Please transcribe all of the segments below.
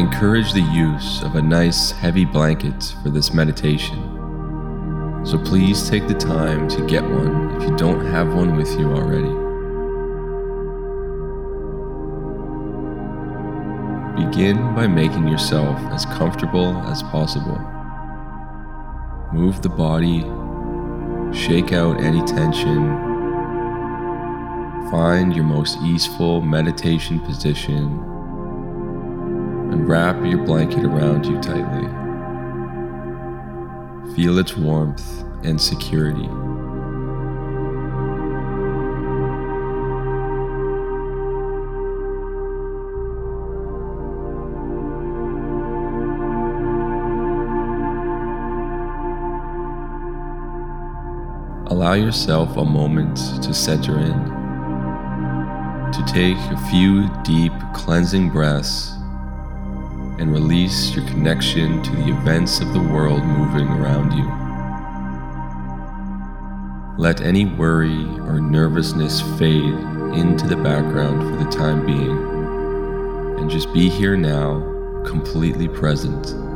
encourage the use of a nice heavy blanket for this meditation. So please take the time to get one if you don't have one with you already. Begin by making yourself as comfortable as possible. Move the body, shake out any tension, find your most easeful meditation position, and wrap your blanket around you tightly. Feel its warmth and security. Allow yourself a moment to center in, to take a few deep cleansing breaths and release your connection to the events of the world moving around you. Let any worry or nervousness fade into the background for the time being, and just be here now, completely present.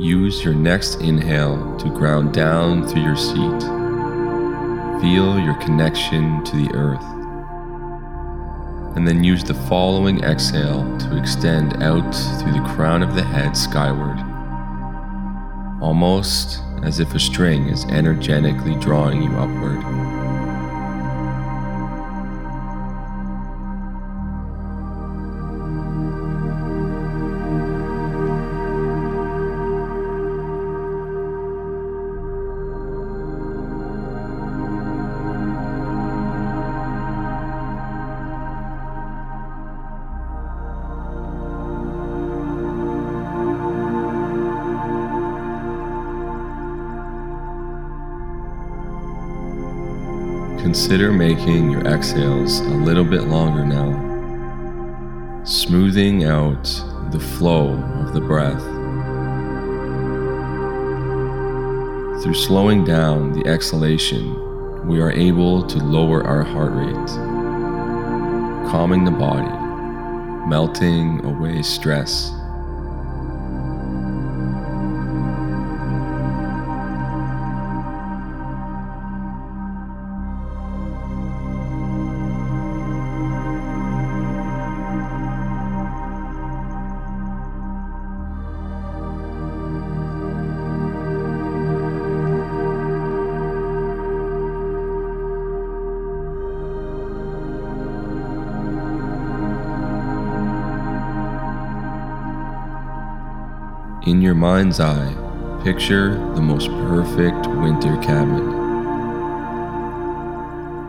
Use your next inhale to ground down through your seat. Feel your connection to the earth. And then use the following exhale to extend out through the crown of the head skyward, almost as if a string is energetically drawing you upward. Consider making your exhales a little bit longer now, smoothing out the flow of the breath. Through slowing down the exhalation, we are able to lower our heart rate, calming the body, melting away stress. In your mind's eye, picture the most perfect winter cabin.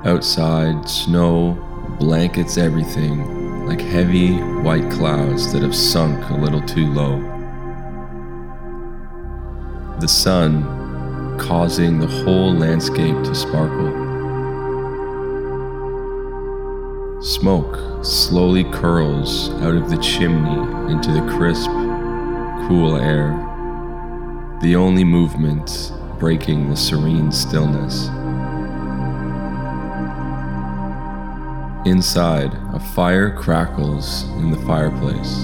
Outside, snow blankets everything like heavy white clouds that have sunk a little too low. The sun causing the whole landscape to sparkle. Smoke slowly curls out of the chimney into the crisp, cool air, the only movement breaking the serene stillness. Inside, a fire crackles in the fireplace.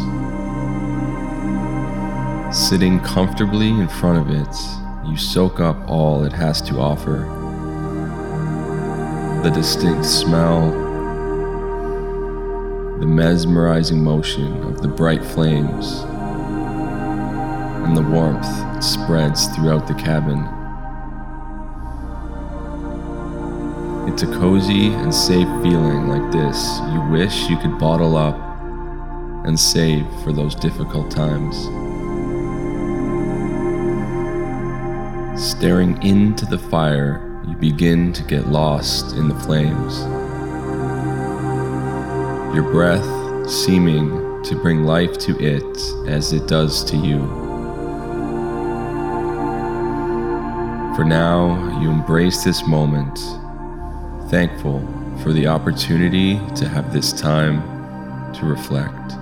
Sitting comfortably in front of it, you soak up all it has to offer. The distinct smell, the mesmerizing motion of the bright flames, and the warmth spreads throughout the cabin. It's a cozy and safe feeling like this you wish you could bottle up and save for those difficult times. Staring into the fire, you begin to get lost in the flames. Your breath seeming to bring life to it as it does to you. For now, you embrace this moment, thankful for the opportunity to have this time to reflect.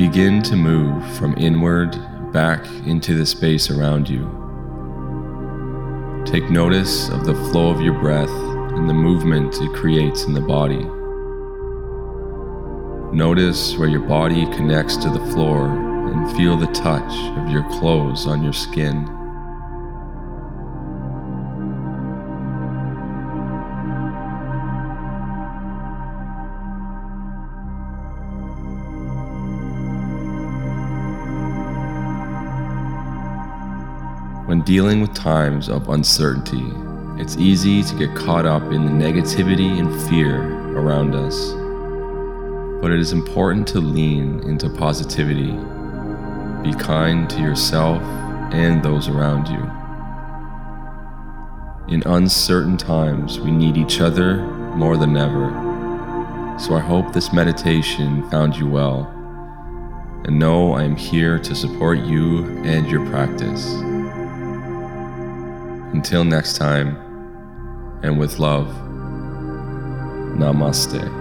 Begin to move from inward back into the space around you. Take notice of the flow of your breath and the movement it creates in the body. Notice where your body connects to the floor and feel the touch of your clothes on your skin. When dealing with times of uncertainty, it's easy to get caught up in the negativity and fear around us. But it is important to lean into positivity. Be kind to yourself and those around you. In uncertain times, we need each other more than ever. So I hope this meditation found you well. And know I am here to support you and your practice. Until next time, and with love, namaste.